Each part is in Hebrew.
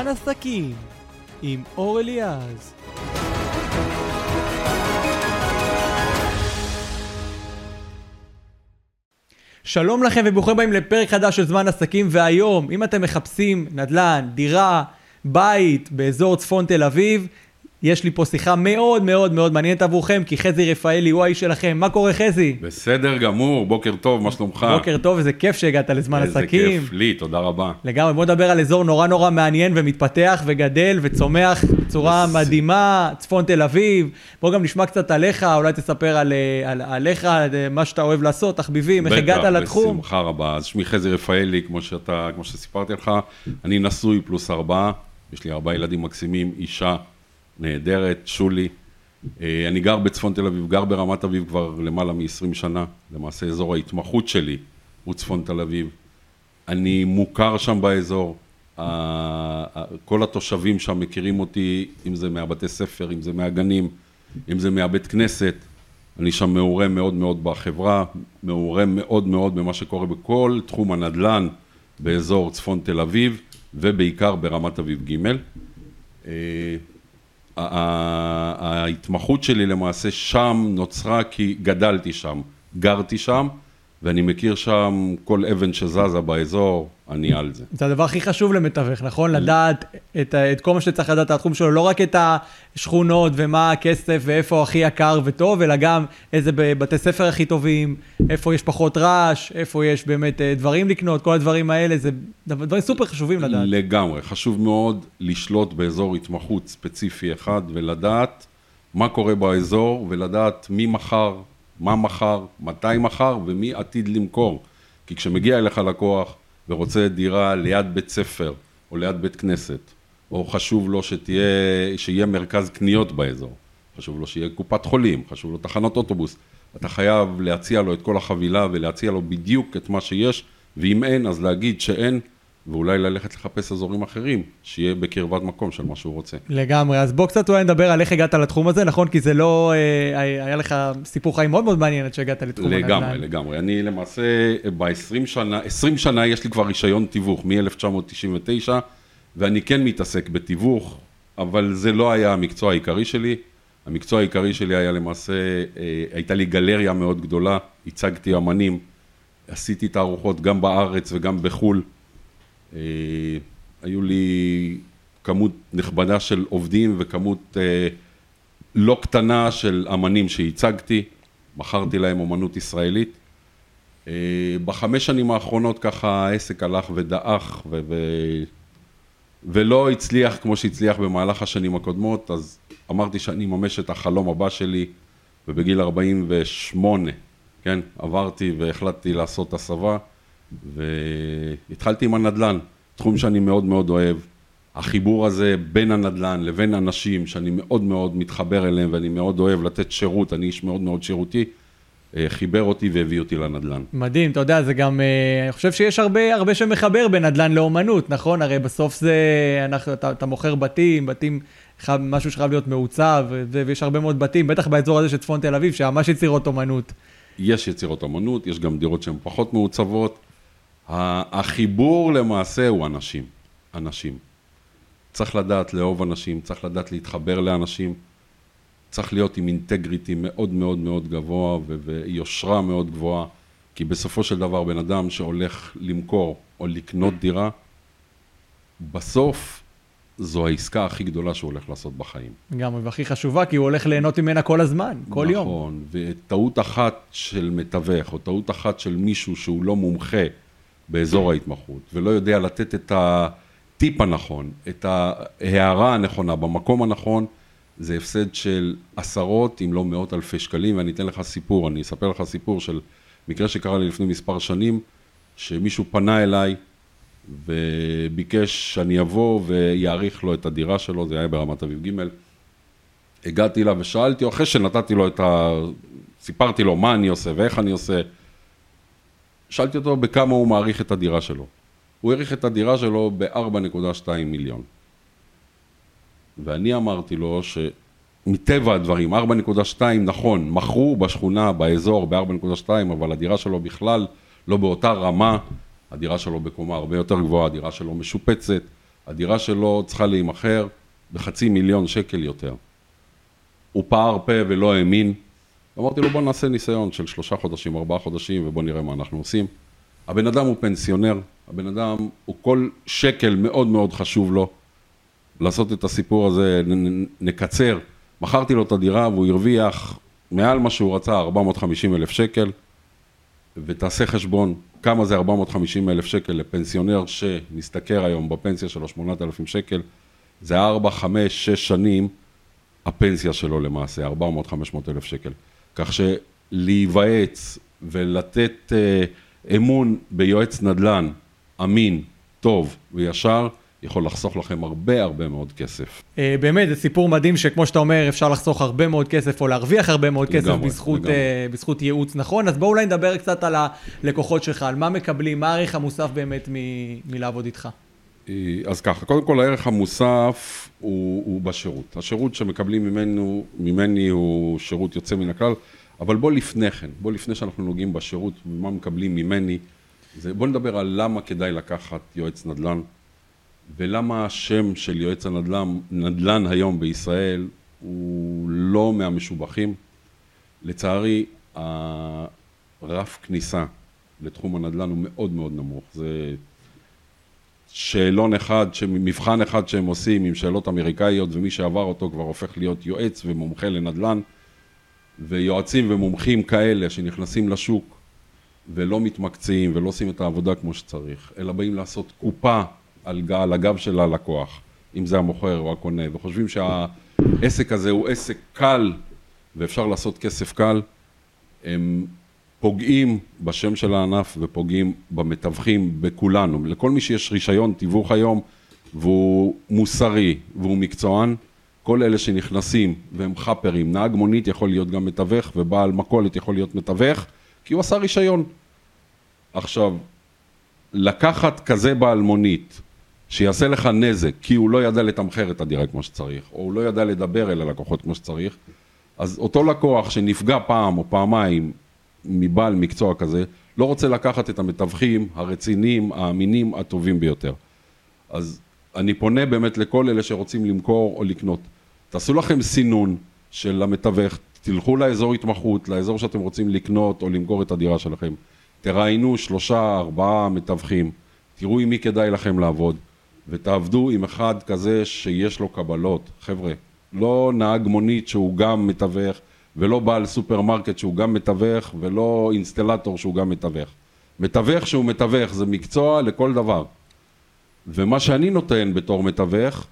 זמן עסקים עם אור אליעז. שלום לכם וברוכים הבאים לפרק חדש של זמן עסקים והיום אם אתם מחפשים נדל"ן, דירה, בית באזור צפון תל אביב יש לי פה שיחה מאוד מאוד מאוד מעניינת עבורכם, כי חזי רפאלי הוא האיש שלכם. מה קורה חזי? בסדר גמור, בוקר טוב, מה שלומך? בוקר טוב, איזה כיף שהגעת לזמן איזה עסקים. איזה כיף לי, תודה רבה. לגמרי, בוא נדבר על אזור נורא נורא מעניין ומתפתח וגדל וצומח בצורה בס- מדהימה, צפון תל אביב. בוא גם נשמע קצת עליך, אולי תספר על, אה, על, עליך, אה, מה שאתה אוהב לעשות, תחביבים, איך הגעת לתחום. בטח, בשמחה רבה. אז שמי חזי רפאלי, כמו שאתה, כמו שסיפרתי לך, אני נשוי פלוס ארבעה, יש לי ארבעה ילדים מקסימים, אישה נהדרת, שולי. אה, אני גר בצפון תל אביב, גר ברמת אביב כבר למעלה מ-20 שנה, למעשה אזור ההתמחות שלי הוא צפון תל אביב. אני מוכר שם באזור, כל התושבים שם מכירים אותי, אם זה מהבתי ספר, אם זה מהגנים, אם זה מהבית כנסת. אני שם מעורה מאוד מאוד בחברה, מעורה מאוד מאוד במה שקורה בכל תחום הנדל"ן באזור צפון תל אביב, ובעיקר ברמת אביב ג'. ההתמחות שלי למעשה שם נוצרה כי גדלתי שם, גרתי שם, ואני מכיר שם כל אבן שזזה באזור, אני על זה. זה הדבר הכי חשוב למתווך, נכון? לדעת את, את כל מה שצריך לדעת על התחום שלו, לא רק את השכונות ומה הכסף ואיפה הכי יקר וטוב, אלא גם איזה בתי ספר הכי טובים, איפה יש פחות רעש, איפה יש באמת אה, דברים לקנות, כל הדברים האלה, זה דבר- דברים סופר חשובים לדעת. לגמרי, חשוב מאוד לשלוט באזור התמחות ספציפי אחד ולדעת מה קורה באזור ולדעת מי מכר, מה מכר, מתי מכר ומי עתיד למכור. כי כשמגיע אליך לקוח ורוצה דירה ליד בית ספר או ליד בית כנסת, או חשוב לו שתהיה, שיהיה מרכז קניות באזור, חשוב לו שיהיה קופת חולים, חשוב לו תחנות אוטובוס, אתה חייב להציע לו את כל החבילה ולהציע לו בדיוק את מה שיש, ואם אין, אז להגיד שאין, ואולי ללכת לחפש אזורים אחרים, שיהיה בקרבת מקום של מה שהוא רוצה. לגמרי, אז בוא קצת אולי נדבר על איך הגעת לתחום הזה, נכון? כי זה לא, אה, היה לך סיפור חיים מאוד מאוד מעניין עד שהגעת לתחום הנדל"ן. לגמרי, לגמרי. אני למעשה, ב-20 שנה, 20 שנה יש לי כבר רישיון תיווך, מ-1999, ואני כן מתעסק בתיווך, אבל זה לא היה המקצוע העיקרי שלי. המקצוע העיקרי שלי היה למעשה, אה, הייתה לי גלריה מאוד גדולה, הצגתי אמנים, עשיתי תערוכות גם בארץ וגם בחו"ל. אה, היו לי כמות נכבדה של עובדים וכמות אה, לא קטנה של אמנים שהצגתי, מכרתי להם אומנות ישראלית. אה, בחמש שנים האחרונות ככה העסק הלך ודעך ו- ו- ולא הצליח כמו שהצליח במהלך השנים הקודמות, אז אמרתי שאני אממש את החלום הבא שלי, ובגיל 48, כן, עברתי והחלטתי לעשות הסבה, והתחלתי עם הנדל"ן, תחום שאני מאוד מאוד אוהב. החיבור הזה בין הנדל"ן לבין אנשים שאני מאוד מאוד מתחבר אליהם ואני מאוד אוהב לתת שירות, אני איש מאוד מאוד שירותי, אה, חיבר אותי והביא אותי לנדל"ן. מדהים, אתה יודע, זה גם, אה, אני חושב שיש הרבה, הרבה שמחבר בין נדל"ן לאומנות, נכון? הרי בסוף זה, אנחנו, אתה, אתה מוכר בתים, בתים, חייב, משהו שחייב להיות מעוצב, ויש הרבה מאוד בתים, בטח באזור הזה של צפון תל אביב, שממש יצירות אומנות. יש יצירות אמנות, יש גם דירות שהן פחות מעוצבות. החיבור למעשה הוא אנשים, אנשים. צריך לדעת לאהוב אנשים, צריך לדעת להתחבר לאנשים, צריך להיות עם אינטגריטי מאוד מאוד מאוד גבוה ו- ויושרה מאוד גבוהה, כי בסופו של דבר בן אדם שהולך למכור או לקנות דירה, בסוף זו העסקה הכי גדולה שהוא הולך לעשות בחיים. גם, והכי חשובה, כי הוא הולך ליהנות ממנה כל הזמן, כל יום. נכון, וטעות אחת של מתווך, או טעות אחת של מישהו שהוא לא מומחה באזור ההתמחות, ולא יודע לתת את הטיפ הנכון, את ההערה הנכונה, במקום הנכון, זה הפסד של עשרות, אם לא מאות אלפי שקלים, ואני אתן לך סיפור, אני אספר לך סיפור של מקרה שקרה לי לפני מספר שנים, שמישהו פנה אליי וביקש שאני אבוא ויעריך לו את הדירה שלו, זה היה ברמת אביב ג', הגעתי אליו ושאלתי, אחרי שנתתי לו את ה... סיפרתי לו מה אני עושה ואיך אני עושה, שאלתי אותו בכמה הוא מעריך את הדירה שלו. הוא העריך את הדירה שלו ב-4.2 מיליון. ואני אמרתי לו שמטבע הדברים, 4.2 נכון, מכרו בשכונה, באזור, ב-4.2, אבל הדירה שלו בכלל לא באותה רמה, הדירה שלו בקומה הרבה יותר גבוהה, הדירה שלו משופצת, הדירה שלו צריכה להימכר בחצי מיליון שקל יותר. הוא פער פה ולא האמין. אמרתי לו, בוא נעשה ניסיון של שלושה חודשים, ארבעה חודשים, ובוא נראה מה אנחנו עושים. הבן אדם הוא פנסיונר, הבן אדם, הוא כל שקל מאוד מאוד חשוב לו. לעשות את הסיפור הזה, נקצר. מכרתי לו את הדירה והוא הרוויח מעל מה שהוא רצה, 450 אלף שקל, ותעשה חשבון כמה זה 450 אלף שקל לפנסיונר שמשתכר היום בפנסיה שלו 8,000 שקל, זה 4, 5, 6 שנים הפנסיה שלו למעשה, 400-500 אלף שקל. כך שלהיוועץ ולתת אה, אמון ביועץ נדל"ן אמין, טוב וישר, יכול לחסוך לכם הרבה הרבה מאוד כסף. אה, באמת, זה סיפור מדהים שכמו שאתה אומר, אפשר לחסוך הרבה מאוד כסף או להרוויח הרבה מאוד כסף לגמרי, בזכות, לגמרי. Uh, בזכות ייעוץ נכון. אז בואו אולי נדבר קצת על הלקוחות שלך, על מה מקבלים, מה הערך המוסף באמת מ- מלעבוד איתך. אז ככה, קודם כל הערך המוסף הוא, הוא בשירות. השירות שמקבלים ממנו, ממני הוא שירות יוצא מן הכלל, אבל בוא לפני כן, בוא לפני שאנחנו נוגעים בשירות, מה מקבלים ממני, זה, בוא נדבר על למה כדאי לקחת יועץ נדל"ן. ולמה השם של יועץ הנדל"ן, נדל"ן היום בישראל הוא לא מהמשובחים. לצערי, הרף כניסה לתחום הנדל"ן הוא מאוד מאוד נמוך. זה שאלון אחד, מבחן אחד שהם עושים עם שאלות אמריקאיות, ומי שעבר אותו כבר הופך להיות יועץ ומומחה לנדל"ן, ויועצים ומומחים כאלה שנכנסים לשוק ולא מתמקצעים ולא עושים את העבודה כמו שצריך, אלא באים לעשות קופה על, על הגב של הלקוח, אם זה המוכר או הקונה, וחושבים שהעסק הזה הוא עסק קל ואפשר לעשות כסף קל, הם פוגעים בשם של הענף ופוגעים במתווכים, בכולנו. לכל מי שיש רישיון תיווך היום והוא מוסרי והוא מקצוען, כל אלה שנכנסים והם חאפרים, נהג מונית יכול להיות גם מתווך ובעל מכולת יכול להיות מתווך, כי הוא עשה רישיון. עכשיו, לקחת כזה בעל מונית שיעשה לך נזק כי הוא לא ידע לתמחר את הדירה כמו שצריך, או הוא לא ידע לדבר אל הלקוחות כמו שצריך, אז אותו לקוח שנפגע פעם או פעמיים מבעל מקצוע כזה, לא רוצה לקחת את המתווכים הרציניים, האמינים, הטובים ביותר. אז אני פונה באמת לכל אלה שרוצים למכור או לקנות. תעשו לכם סינון של המתווך, תלכו לאזור התמחות, לאזור שאתם רוצים לקנות או למכור את הדירה שלכם. תראיינו שלושה, ארבעה מתווכים, תראו עם מי כדאי לכם לעבוד. ותעבדו עם אחד כזה שיש לו קבלות. חבר'ה, לא נהג מונית שהוא גם מתווך, ולא בעל סופרמרקט שהוא גם מתווך, ולא אינסטלטור שהוא גם מתווך. מתווך שהוא מתווך זה מקצוע לכל דבר. ומה שאני נותן בתור מתווך,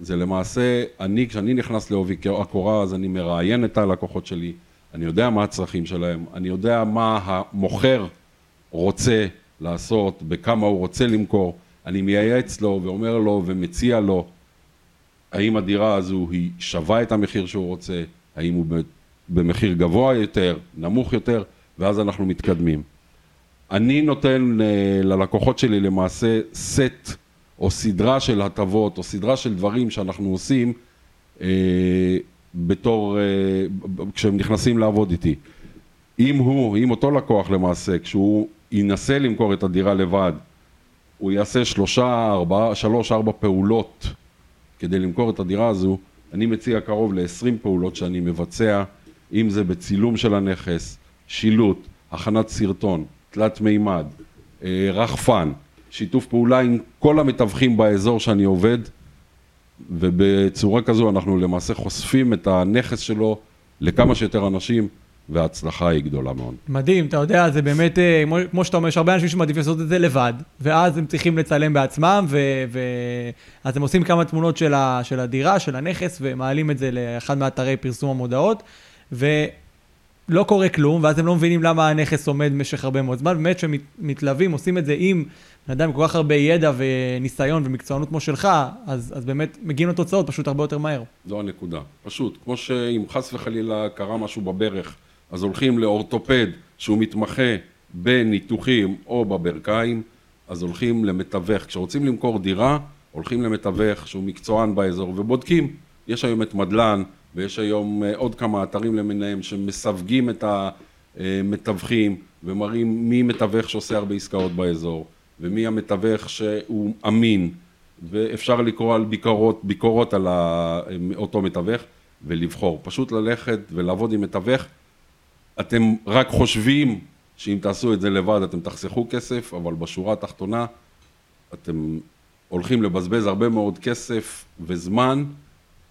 זה למעשה, אני, כשאני נכנס לעובי הקורה, אז אני מראיין את הלקוחות שלי, אני יודע מה הצרכים שלהם, אני יודע מה המוכר רוצה לעשות, בכמה הוא רוצה למכור, אני מייעץ לו ואומר לו ומציע לו האם הדירה הזו היא שווה את המחיר שהוא רוצה, האם הוא במחיר גבוה יותר, נמוך יותר, ואז אנחנו מתקדמים. אני נותן אה, ללקוחות שלי למעשה סט או סדרה של הטבות או סדרה של דברים שאנחנו עושים אה, בתור, אה, כשהם נכנסים לעבוד איתי. אם הוא, אם אותו לקוח למעשה, כשהוא ינסה למכור את הדירה לבד הוא יעשה שלושה, ארבעה, שלוש, ארבע פעולות כדי למכור את הדירה הזו, אני מציע קרוב ל-20 פעולות שאני מבצע, אם זה בצילום של הנכס, שילוט, הכנת סרטון, תלת מימד, אה, רחפן, שיתוף פעולה עם כל המתווכים באזור שאני עובד, ובצורה כזו אנחנו למעשה חושפים את הנכס שלו לכמה שיותר אנשים. וההצלחה היא גדולה מאוד. מדהים, אתה יודע, זה באמת, אה, כמו, כמו שאתה אומר, יש הרבה אנשים שמעדיפים לעשות את זה לבד, ואז הם צריכים לצלם בעצמם, ו, ו... אז הם עושים כמה תמונות של, ה, של הדירה, של הנכס, ומעלים את זה לאחד מאתרי פרסום המודעות, ולא קורה כלום, ואז הם לא מבינים למה הנכס עומד במשך הרבה מאוד זמן, באמת שמתלווים, עושים את זה עם בן אדם עם כל כך הרבה ידע וניסיון ומקצוענות כמו שלך, אז, אז באמת מגיעים לתוצאות פשוט הרבה יותר מהר. זו הנקודה. פשוט, כמו שאם חס וחלילה קרה משהו בברך, אז הולכים לאורתופד שהוא מתמחה בניתוחים או בברכיים, אז הולכים למתווך. כשרוצים למכור דירה, הולכים למתווך שהוא מקצוען באזור ובודקים. יש היום את מדלן ויש היום אה, עוד כמה אתרים למיניהם שמסווגים את המתווכים ומראים מי מתווך שעושה הרבה עסקאות באזור ומי המתווך שהוא אמין ואפשר לקרוא על ביקורות, ביקורות על אותו מתווך ולבחור. פשוט ללכת ולעבוד עם מתווך. אתם רק חושבים שאם תעשו את זה לבד אתם תחסכו כסף, אבל בשורה התחתונה אתם הולכים לבזבז הרבה מאוד כסף וזמן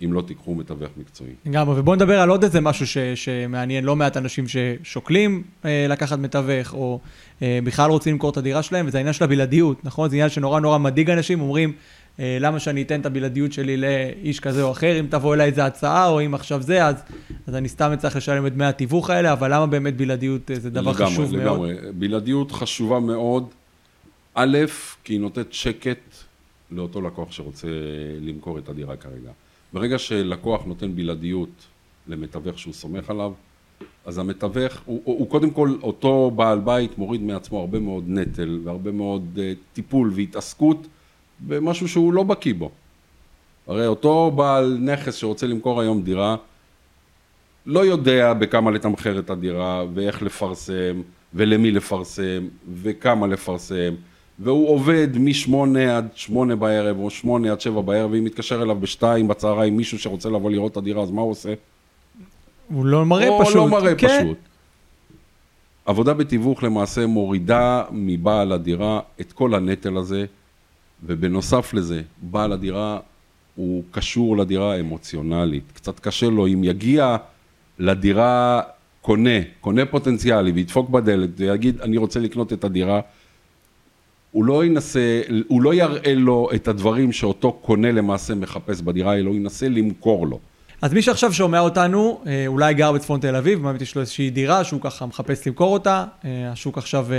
אם לא תיקחו מתווך מקצועי. לגמרי, ובואו נדבר על עוד איזה משהו ש, שמעניין לא מעט אנשים ששוקלים אה, לקחת מתווך, או אה, בכלל רוצים למכור את הדירה שלהם, וזה העניין של הבלעדיות, נכון? זה עניין שנורא נורא מדאיג אנשים, אומרים, אה, למה שאני אתן את הבלעדיות שלי לאיש כזה או אחר, אם תבוא אליי איזה הצעה, או אם עכשיו זה, אז, אז אני סתם אצטרך לשלם את דמי התיווך האלה, אבל למה באמת בלעדיות אה, זה דבר לגמרי, חשוב לגמרי. מאוד? לגמרי, בלעדיות חשובה מאוד, א', כי היא נותנת שקט לאותו לקוח שרוצה למכור את הדירה כרגע. ברגע שלקוח נותן בלעדיות למתווך שהוא סומך עליו, אז המתווך, הוא, הוא, הוא קודם כל, אותו בעל בית מוריד מעצמו הרבה מאוד נטל והרבה מאוד uh, טיפול והתעסקות במשהו שהוא לא בקיא בו. הרי אותו בעל נכס שרוצה למכור היום דירה, לא יודע בכמה לתמחר את הדירה ואיך לפרסם ולמי לפרסם וכמה לפרסם והוא עובד משמונה עד שמונה בערב או שמונה עד שבע בערב ואם מתקשר אליו בשתיים בצהריים מישהו שרוצה לבוא לראות את הדירה אז מה הוא עושה? הוא לא מראה או פשוט. לא מראה כן. פשוט. עבודה בתיווך למעשה מורידה מבעל הדירה את כל הנטל הזה, ובנוסף לזה, בעל הדירה הוא קשור לדירה אמוציונלית. קצת קשה לו אם יגיע לדירה קונה, קונה פוטנציאלי, וידפוק בדלת ויגיד, אני רוצה לקנות את הדירה, הוא לא ינסה, הוא לא יראה לו את הדברים שאותו קונה למעשה מחפש בדירה, אלא הוא ינסה למכור לו. אז מי שעכשיו שומע אותנו, אה, אולי גר בצפון תל אביב, באמת יש לו איזושהי דירה שהוא ככה מחפש למכור אותה. אה, השוק עכשיו אה,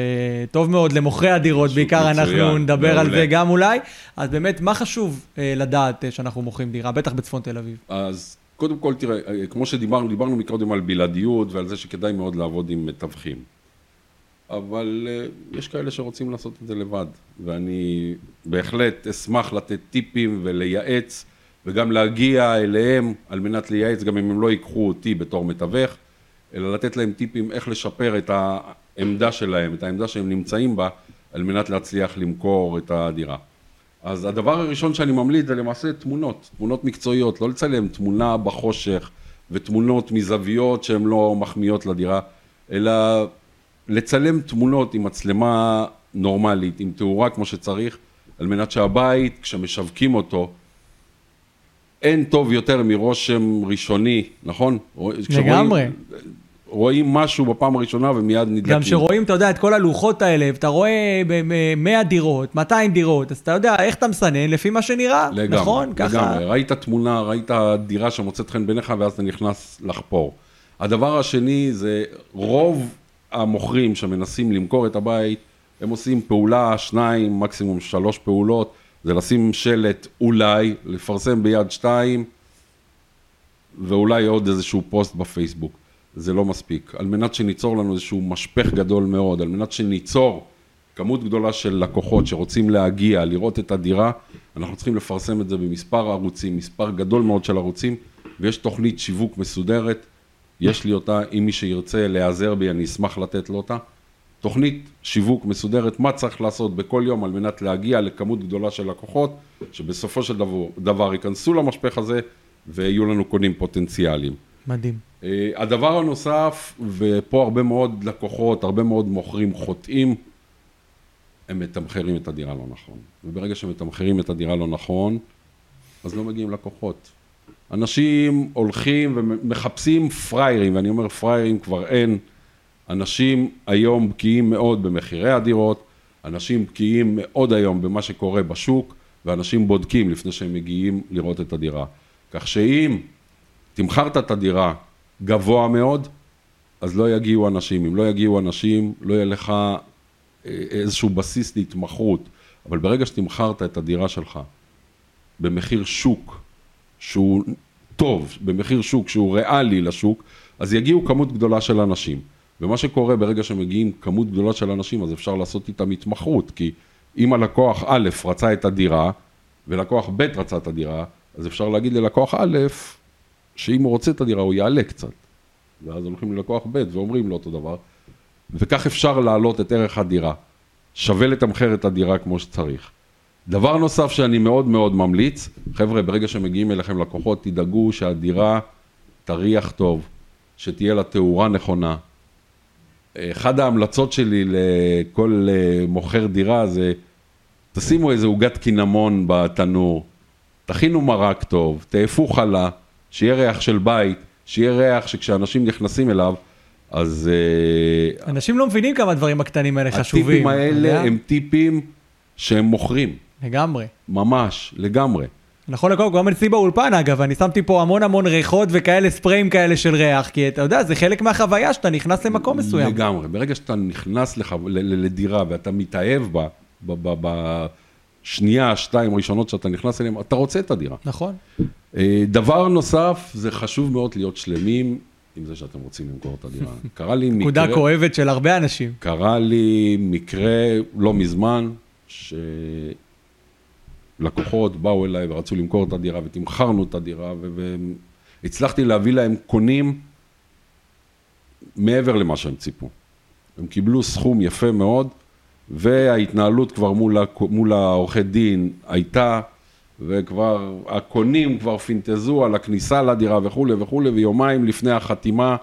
טוב מאוד למוכרי הדירות, בעיקר אנחנו מצוין, נדבר על מעולה. זה גם אולי. אז באמת, מה חשוב לדעת שאנחנו מוכרים דירה, בטח בצפון תל אביב? אז קודם כל, תראה, כמו שדיברנו, דיברנו מקודם על בלעדיות ועל זה שכדאי מאוד לעבוד עם מתווכים. אבל uh, יש כאלה שרוצים לעשות את זה לבד, ואני בהחלט אשמח לתת טיפים ולייעץ, וגם להגיע אליהם על מנת לייעץ, גם אם הם לא ייקחו אותי בתור מתווך, אלא לתת להם טיפים איך לשפר את העמדה שלהם, את העמדה שהם נמצאים בה, על מנת להצליח למכור את הדירה. אז הדבר הראשון שאני ממליץ זה למעשה תמונות, תמונות מקצועיות, לא לצלם תמונה בחושך ותמונות מזוויות שהן לא מחמיאות לדירה, אלא לצלם תמונות עם מצלמה נורמלית, עם תאורה כמו שצריך, על מנת שהבית, כשמשווקים אותו, אין טוב יותר מרושם ראשוני, נכון? לגמרי. רואים משהו בפעם הראשונה ומיד נדלקים. גם כשרואים, אתה יודע, את כל הלוחות האלה, ואתה רואה ב- 100 דירות, 200 דירות, אז אתה יודע איך אתה מסנן לפי מה שנראה, לגמרי, נכון? ככה. לגמרי. ראית תמונה, ראית דירה שמוצאת חן בעיניך, ואז אתה נכנס לחפור. הדבר השני זה רוב המוכרים שמנסים למכור את הבית, הם עושים פעולה, שניים, מקסימום שלוש פעולות, זה לשים שלט אולי, לפרסם ביד שתיים, ואולי עוד איזשהו פוסט בפייסבוק. זה לא מספיק. על מנת שניצור לנו איזשהו משפך גדול מאוד, על מנת שניצור כמות גדולה של לקוחות שרוצים להגיע, לראות את הדירה, אנחנו צריכים לפרסם את זה במספר ערוצים, מספר גדול מאוד של ערוצים, ויש תוכנית שיווק מסודרת, יש לי אותה, אם מי שירצה להיעזר בי, אני אשמח לתת לו אותה. תוכנית שיווק מסודרת, מה צריך לעשות בכל יום על מנת להגיע לכמות גדולה של לקוחות, שבסופו של דבר, דבר ייכנסו למשפך הזה ויהיו לנו קונים פוטנציאליים. מדהים. אה, הדבר הנוסף, ופה הרבה מאוד לקוחות, הרבה מאוד מוכרים חוטאים, הם מתמחרים את הדירה לא נכון. וברגע שמתמחרים את הדירה לא נכון, אז לא מגיעים לקוחות. אנשים הולכים ומחפשים פריירים, ואני אומר פריירים כבר אין. אנשים היום בקיאים מאוד במחירי הדירות, אנשים בקיאים מאוד היום במה שקורה בשוק, ואנשים בודקים לפני שהם מגיעים לראות את הדירה. כך שאם תמכרת את הדירה גבוה מאוד, אז לא יגיעו אנשים. אם לא יגיעו אנשים, לא יהיה לך אה, איזשהו בסיס להתמחרות. אבל ברגע שתמכרת את הדירה שלך במחיר שוק שהוא טוב, במחיר שוק שהוא ריאלי לשוק, אז יגיעו כמות גדולה של אנשים. ומה שקורה ברגע שמגיעים כמות גדולה של אנשים, אז אפשר לעשות איתם התמחרות, כי אם הלקוח א' רצה את הדירה, ולקוח ב' רצה את הדירה, אז אפשר להגיד ללקוח א', שאם הוא רוצה את הדירה הוא יעלה קצת. ואז הולכים ללקוח ב' ואומרים לו אותו דבר, וכך אפשר להעלות את ערך הדירה. שווה לתמחר את הדירה כמו שצריך. דבר נוסף שאני מאוד מאוד ממליץ, חבר'ה, ברגע שמגיעים אליכם לקוחות, תדאגו שהדירה תריח טוב, שתהיה לה תאורה נכונה. אחד ההמלצות שלי לכל אה, מוכר דירה זה, תשימו איזה עוגת קינמון בתנור, תכינו מרק טוב, תאפו חלה, שיהיה ריח של בית, שיהיה ריח שכשאנשים נכנסים אליו, אז... אה, אנשים לא מבינים כמה הדברים הקטנים האלה חשובים. הטיפים האלה הם טיפים שהם מוכרים. לגמרי. ממש, לגמרי. נכון לכל, גם אצלי באולפן אגב, אני שמתי פה המון המון ריחות וכאלה ספריים כאלה של ריח, כי אתה יודע, זה חלק מהחוויה שאתה נכנס למקום מסוים. לגמרי, ברגע שאתה נכנס לחו... לדירה ואתה מתאהב בה, בשנייה, שתיים ראשונות שאתה נכנס אליהן, אתה רוצה את הדירה. נכון. אה, דבר נוסף, זה חשוב מאוד להיות שלמים עם זה שאתם רוצים למכור את הדירה. קרה לי מקרה... נקודה כואבת של הרבה אנשים. קרה לי מקרה לא מזמן, ש... לקוחות באו אליי ורצו למכור את הדירה ותמכרנו את הדירה והצלחתי להביא להם קונים מעבר למה שהם ציפו. הם קיבלו סכום יפה מאוד וההתנהלות כבר מול, מול העורכי דין הייתה וכבר הקונים כבר פינטזו על הכניסה לדירה וכולי וכולי ויומיים לפני החתימה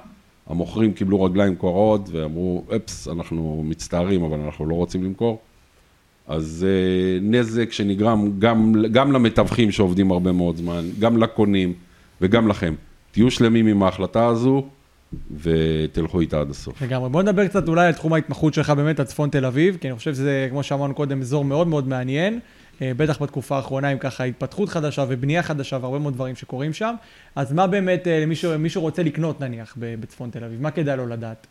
המוכרים קיבלו רגליים קורעות ואמרו אפס אנחנו מצטערים אבל אנחנו לא רוצים למכור אז אה, נזק שנגרם גם, גם למתווכים שעובדים הרבה מאוד זמן, גם לקונים וגם לכם. תהיו שלמים עם ההחלטה הזו ותלכו איתה עד הסוף. לגמרי. בוא נדבר קצת אולי על תחום ההתמחות שלך באמת על צפון תל אביב, כי אני חושב שזה, כמו שאמרנו קודם, אזור מאוד מאוד מעניין. אה, בטח בתקופה האחרונה עם ככה התפתחות חדשה ובנייה חדשה והרבה מאוד דברים שקורים שם. אז מה באמת אה, למי שרוצה לקנות נניח בצפון תל אביב, מה כדאי לו לדעת?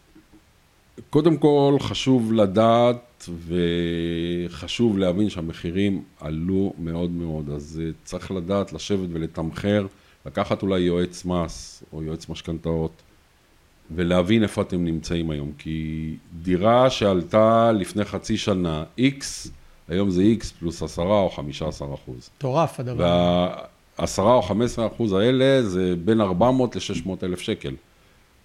קודם כל חשוב לדעת וחשוב להבין שהמחירים עלו מאוד מאוד, אז אה, צריך לדעת לשבת ולתמחר, לקחת אולי יועץ מס או יועץ משכנתאות ולהבין איפה אתם נמצאים היום, כי דירה שעלתה לפני חצי שנה X, היום זה X פלוס עשרה או חמישה עשר אחוז. מטורף הדבר. והעשרה או חמש עשרה אחוז האלה זה בין ארבע מאות לשש מאות אלף שקל.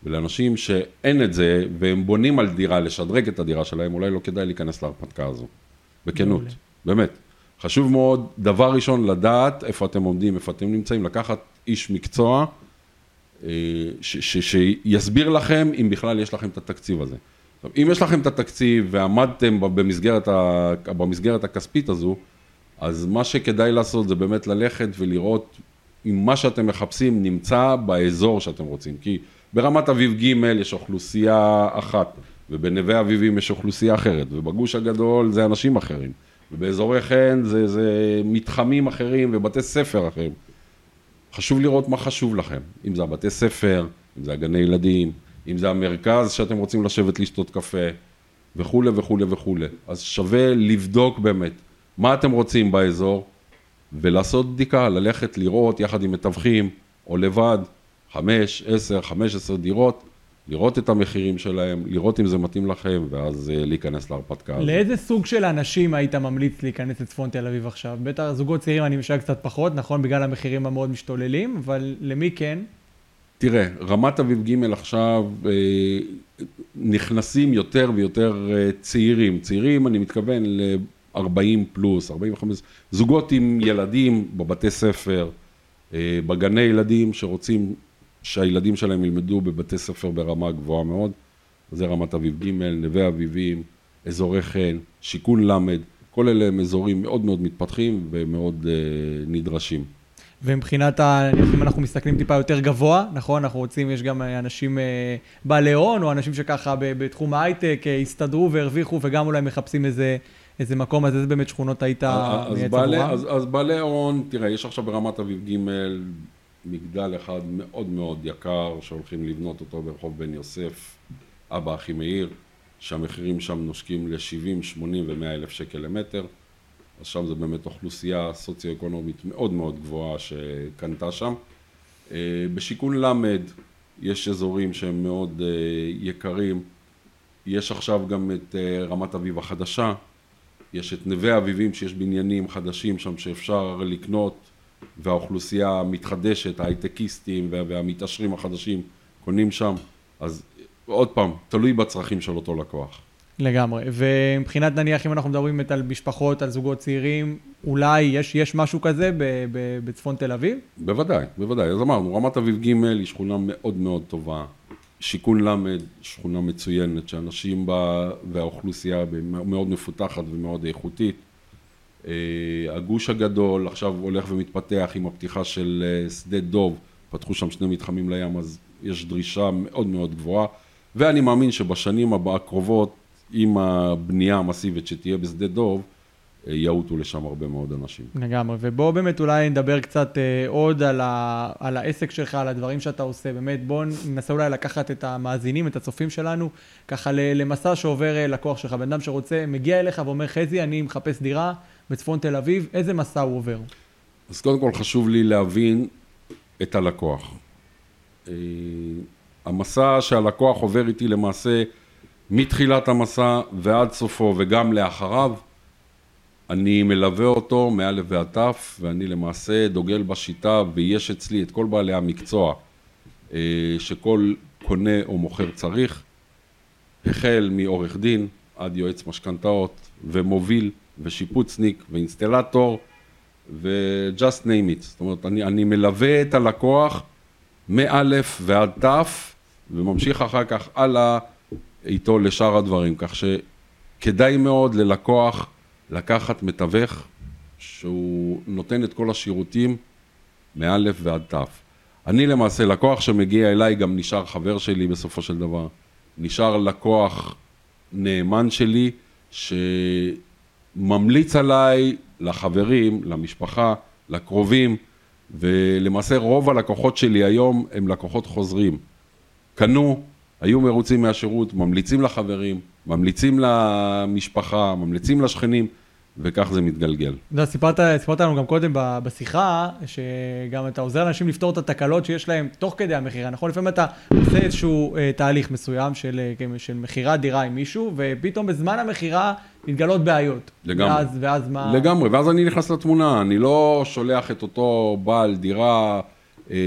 ולאנשים שאין את זה, והם בונים על דירה, לשדרג את הדירה שלהם, אולי לא כדאי להיכנס להרפתקה הזו. בכנות, באמת. חשוב מאוד, דבר ראשון, לדעת איפה אתם עומדים, איפה אתם נמצאים, לקחת איש מקצוע, אה, שיסביר לכם אם בכלל יש לכם את התקציב הזה. אם יש לכם את התקציב ועמדתם במסגרת, ה, במסגרת הכספית הזו, אז מה שכדאי לעשות זה באמת ללכת ולראות אם מה שאתם מחפשים נמצא באזור שאתם רוצים. כי ברמת אביב ג' יש אוכלוסייה אחת, ובנווה אביבים יש אוכלוסייה אחרת, ובגוש הגדול זה אנשים אחרים, ובאזורי חן זה, זה מתחמים אחרים ובתי ספר אחרים. חשוב לראות מה חשוב לכם, אם זה הבתי ספר, אם זה הגני ילדים, אם זה המרכז שאתם רוצים לשבת לשתות קפה, וכולי וכולי וכולי. אז שווה לבדוק באמת מה אתם רוצים באזור, ולעשות בדיקה, ללכת לראות יחד עם מתווכים, או לבד, חמש, עשר, חמש עשר דירות, לראות את המחירים שלהם, לראות אם זה מתאים לכם, ואז uh, להיכנס להרפתקה. לאיזה סוג של אנשים היית ממליץ להיכנס לצפון תל אביב עכשיו? בטח זוגות צעירים אני משאר קצת פחות, נכון? בגלל המחירים המאוד משתוללים, אבל למי כן? תראה, רמת אביב ג' עכשיו אה, נכנסים יותר ויותר אה, צעירים. צעירים, אני מתכוון ל-40 פלוס, 45, זוגות עם ילדים בבתי ספר, אה, בגני ילדים שרוצים שהילדים שלהם ילמדו בבתי ספר ברמה גבוהה מאוד, זה רמת אביב ג', נווה אביבים, אזורי חן, שיכון ל', כל אלה הם אזורים מאוד מאוד מתפתחים ומאוד uh, נדרשים. ומבחינת, ה... אם אנחנו מסתכלים טיפה יותר גבוה, נכון? אנחנו רוצים, יש גם אנשים אה, בעלי הון, או אנשים שככה בתחום ההייטק אה, הסתדרו והרוויחו, וגם אולי מחפשים איזה, איזה מקום, אז איזה באמת שכונות היית מייצר עבורם? אז, אז בעלי הון, תראה, יש עכשיו ברמת אביב ג' מגדל אחד מאוד מאוד יקר שהולכים לבנות אותו ברחוב בן יוסף, אבא אחי מאיר, שהמחירים שם נושקים ל-70, 80 ו-100 אלף שקל למטר, אז שם זה באמת אוכלוסייה סוציו-אקונומית מאוד מאוד גבוהה שקנתה שם. אה, בשיכון ל' יש אזורים שהם מאוד אה, יקרים, יש עכשיו גם את אה, רמת אביב החדשה, יש את נווה אביבים שיש בניינים חדשים שם שאפשר לקנות והאוכלוסייה המתחדשת, ההייטקיסטים והמתעשרים החדשים קונים שם, אז עוד פעם, תלוי בצרכים של אותו לקוח. לגמרי. ומבחינת נניח, אם אנחנו מדברים על משפחות, על זוגות צעירים, אולי יש, יש משהו כזה ב, ב, בצפון תל אביב? בוודאי, בוודאי. אז אמרנו, רמת אביב ג' היא שכונה מאוד מאוד טובה. שיכון ל', שכונה מצוינת, שאנשים בה והאוכלוסייה מאוד מפותחת ומאוד איכותית. אה, הגוש הגדול עכשיו הולך ומתפתח עם הפתיחה של אה, שדה דוב, פתחו שם שני מתחמים לים, אז יש דרישה מאוד מאוד גבוהה, ואני מאמין שבשנים הקרובות, עם הבנייה המסיבית שתהיה בשדה דוב, יעוטו לשם הרבה מאוד אנשים. לגמרי, ובואו באמת אולי נדבר קצת אה, עוד על, ה, על העסק שלך, על הדברים שאתה עושה, באמת בואו ננסה אולי לקחת את המאזינים, את הצופים שלנו, ככה למסע שעובר אה, לקוח שלך, בן אדם שרוצה, מגיע אליך ואומר, חזי, אני מחפש דירה בצפון תל אביב, איזה מסע הוא עובר? אז קודם כל חשוב לי להבין את הלקוח. אה, המסע שהלקוח עובר איתי למעשה מתחילת המסע ועד סופו וגם לאחריו, אני מלווה אותו מא' ועד ת', ואני למעשה דוגל בשיטה, ויש אצלי את כל בעלי המקצוע אה, שכל קונה או מוכר צריך, החל מעורך דין עד יועץ משכנתאות, ומוביל, ושיפוצניק, ואינסטלטור, ו-just name it. זאת אומרת, אני, אני מלווה את הלקוח מא' ועד ת', וממשיך אחר כך הלאה איתו לשאר הדברים, כך שכדאי מאוד ללקוח לקחת מתווך שהוא נותן את כל השירותים מאלף ועד תף. אני למעשה, לקוח שמגיע אליי גם נשאר חבר שלי בסופו של דבר, נשאר לקוח נאמן שלי שממליץ עליי לחברים, למשפחה, לקרובים, ולמעשה רוב הלקוחות שלי היום הם לקוחות חוזרים. קנו, היו מרוצים מהשירות, ממליצים לחברים, ממליצים למשפחה, ממליצים לשכנים, וכך זה מתגלגל. אתה יודע, סיפרת, סיפרת לנו גם קודם בשיחה, שגם אתה עוזר לאנשים לפתור את התקלות שיש להם תוך כדי המכירה, נכון? לפעמים אתה עושה איזשהו אה, תהליך מסוים של, אה, של מכירת דירה עם מישהו, ופתאום בזמן המכירה מתגלות בעיות. לגמרי. ואז, ואז מה... לגמרי, ואז אני נכנס לתמונה, אני לא שולח את אותו בעל דירה אה,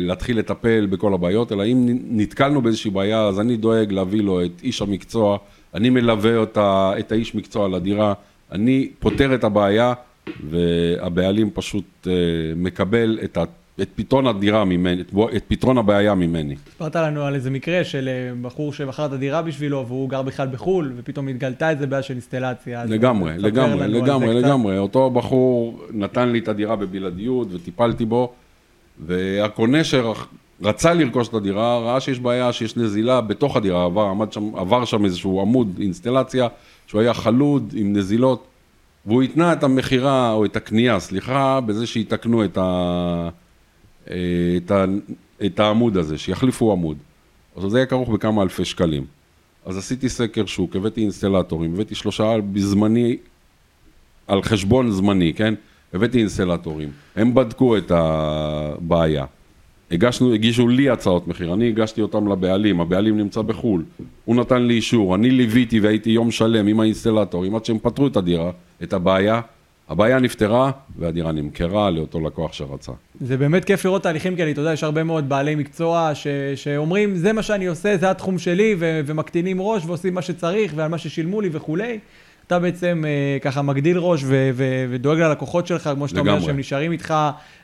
להתחיל לטפל בכל הבעיות, אלא אם נתקלנו באיזושהי בעיה, אז אני דואג להביא לו את איש המקצוע, אני מלווה אותה, את האיש מקצוע לדירה. אני פותר את הבעיה, והבעלים פשוט uh, מקבל את, ה, את פתרון הדירה ממני, את, את פתרון הבעיה ממני. סיפרת לנו על איזה מקרה של אה, בחור שמכר את הדירה בשבילו, והוא גר בכלל בחו"ל, ופתאום התגלתה איזה בעיה של אינסטלציה. לגמרי, לגמרי, לגמרי, לגמרי. אותו בחור נתן לי את הדירה בבלעדיות וטיפלתי בו, והקונה שרצה לרכוש את הדירה, ראה שיש בעיה, שיש נזילה בתוך הדירה, עבר, שם, עבר שם איזשהו עמוד אינסטלציה. שהוא היה חלוד עם נזילות, והוא התנה את המכירה, או את הקנייה, סליחה, בזה שיתקנו את, ה... את, ה... את העמוד הזה, שיחליפו עמוד. אז זה היה כרוך בכמה אלפי שקלים. אז עשיתי סקר שוק, הבאתי אינסטלטורים, הבאתי שלושה בזמני, על חשבון זמני, כן? הבאתי אינסטלטורים, הם בדקו את הבעיה. הגשנו, הגישו לי הצעות מחיר, אני הגשתי אותם לבעלים, הבעלים נמצא בחו"ל, הוא נתן לי אישור, אני ליוויתי והייתי יום שלם עם האינסטלטורים עד שהם פתרו את הדירה, את הבעיה, הבעיה נפתרה והדירה נמכרה לאותו לקוח שרצה. זה באמת כיף לראות תהליכים כאלה, אתה יודע, יש הרבה מאוד בעלי מקצוע ש, שאומרים, זה מה שאני עושה, זה התחום שלי, ו, ומקטינים ראש ועושים מה שצריך ועל מה ששילמו לי וכולי. אתה בעצם אה, ככה מגדיל ראש ו- ו- ודואג ללקוחות שלך, כמו שאתה אומר, שהם נשארים איתך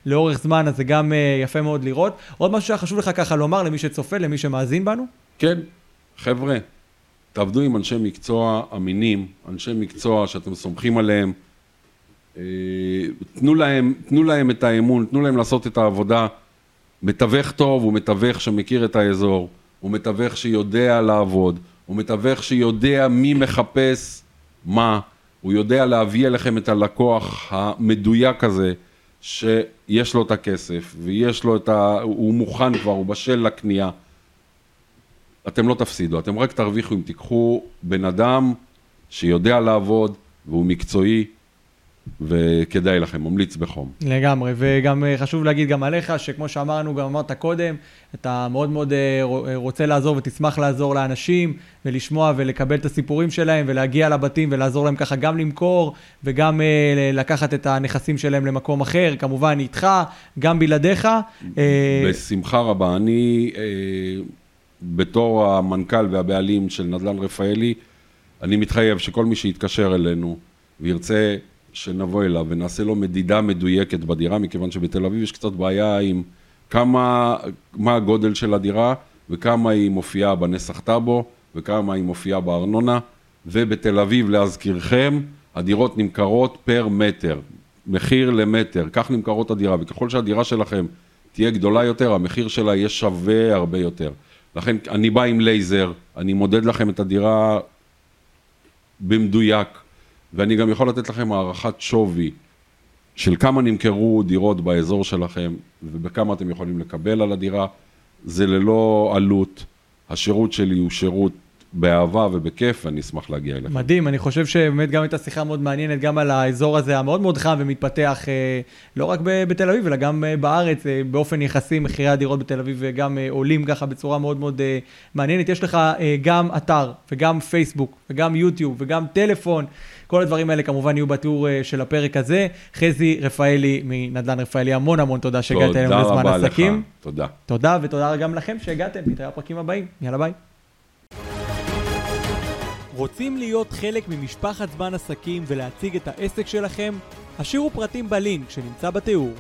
לאורך זמן, אז זה גם אה, יפה מאוד לראות. עוד משהו שהיה חשוב לך ככה לומר למי שצופה, למי שמאזין בנו? כן, חבר'ה, תעבדו עם אנשי מקצוע אמינים, אנשי מקצוע שאתם סומכים עליהם. אה, תנו להם, תנו להם את האמון, תנו להם לעשות את העבודה. מתווך טוב הוא מתווך שמכיר את האזור, הוא מתווך שיודע לעבוד, הוא מתווך שיודע מי מחפש מה, הוא יודע להביא אליכם את הלקוח המדויק הזה, שיש לו את הכסף, ויש לו את ה... הוא מוכן כבר, הוא בשל לקנייה. אתם לא תפסידו, אתם רק תרוויחו אם תיקחו בן אדם שיודע לעבוד, והוא מקצועי, וכדאי לכם, ממליץ בחום. לגמרי, וגם אה, חשוב להגיד גם עליך, שכמו שאמרנו, גם אמרת קודם, אתה מאוד מאוד אה, אה, רוצה לעזור ותשמח לעזור לאנשים, ולשמוע ולקבל את הסיפורים שלהם, ולהגיע לבתים ולעזור להם ככה גם למכור, וגם לקחת את הנכסים שלהם למקום אחר, כמובן איתך, גם בלעדיך. בשמחה רבה. אני, בתור המנכ"ל והבעלים של נדל"ן רפאלי, אני מתחייב שכל מי שיתקשר אלינו וירצה שנבוא אליו ונעשה לו מדידה מדויקת בדירה, מכיוון שבתל אביב יש קצת בעיה עם כמה, מה הגודל של הדירה וכמה היא מופיעה בנסח טאבו וכמה היא מופיעה בארנונה, ובתל אביב, להזכירכם, הדירות נמכרות פר מטר, מחיר למטר, כך נמכרות הדירה, וככל שהדירה שלכם תהיה גדולה יותר, המחיר שלה יהיה שווה הרבה יותר. לכן אני בא עם לייזר, אני מודד לכם את הדירה במדויק, ואני גם יכול לתת לכם הערכת שווי של כמה נמכרו דירות באזור שלכם ובכמה אתם יכולים לקבל על הדירה. זה ללא עלות, השירות שלי הוא שירות באהבה ובכיף, אני אשמח להגיע אליכם. מדהים, אני חושב שבאמת גם הייתה שיחה מאוד מעניינת, גם על האזור הזה המאוד מאוד חם ומתפתח, אה, לא רק בתל אביב, אלא גם אה, בארץ, אה, באופן יחסי, מחירי הדירות בתל אביב גם עולים ככה בצורה מאוד מאוד מעניינת. יש לך גם אתר, וגם פייסבוק, וגם יוטיוב, וגם טלפון. כל הדברים האלה כמובן יהיו בתיאור של הפרק הזה. חזי רפאלי מנדל"ן רפאלי, המון המון תודה שהגעת אלינו בזמן עסקים. תודה רבה לך, תודה. תודה, ותודה גם לכם שהגעתם. נתראה בפרקים הבאים. יאללה ביי. רוצים להיות חלק ממשפחת זמן עסקים ולהציג את העסק שלכם? השאירו פרטים בלינק שנמצא בתיאור.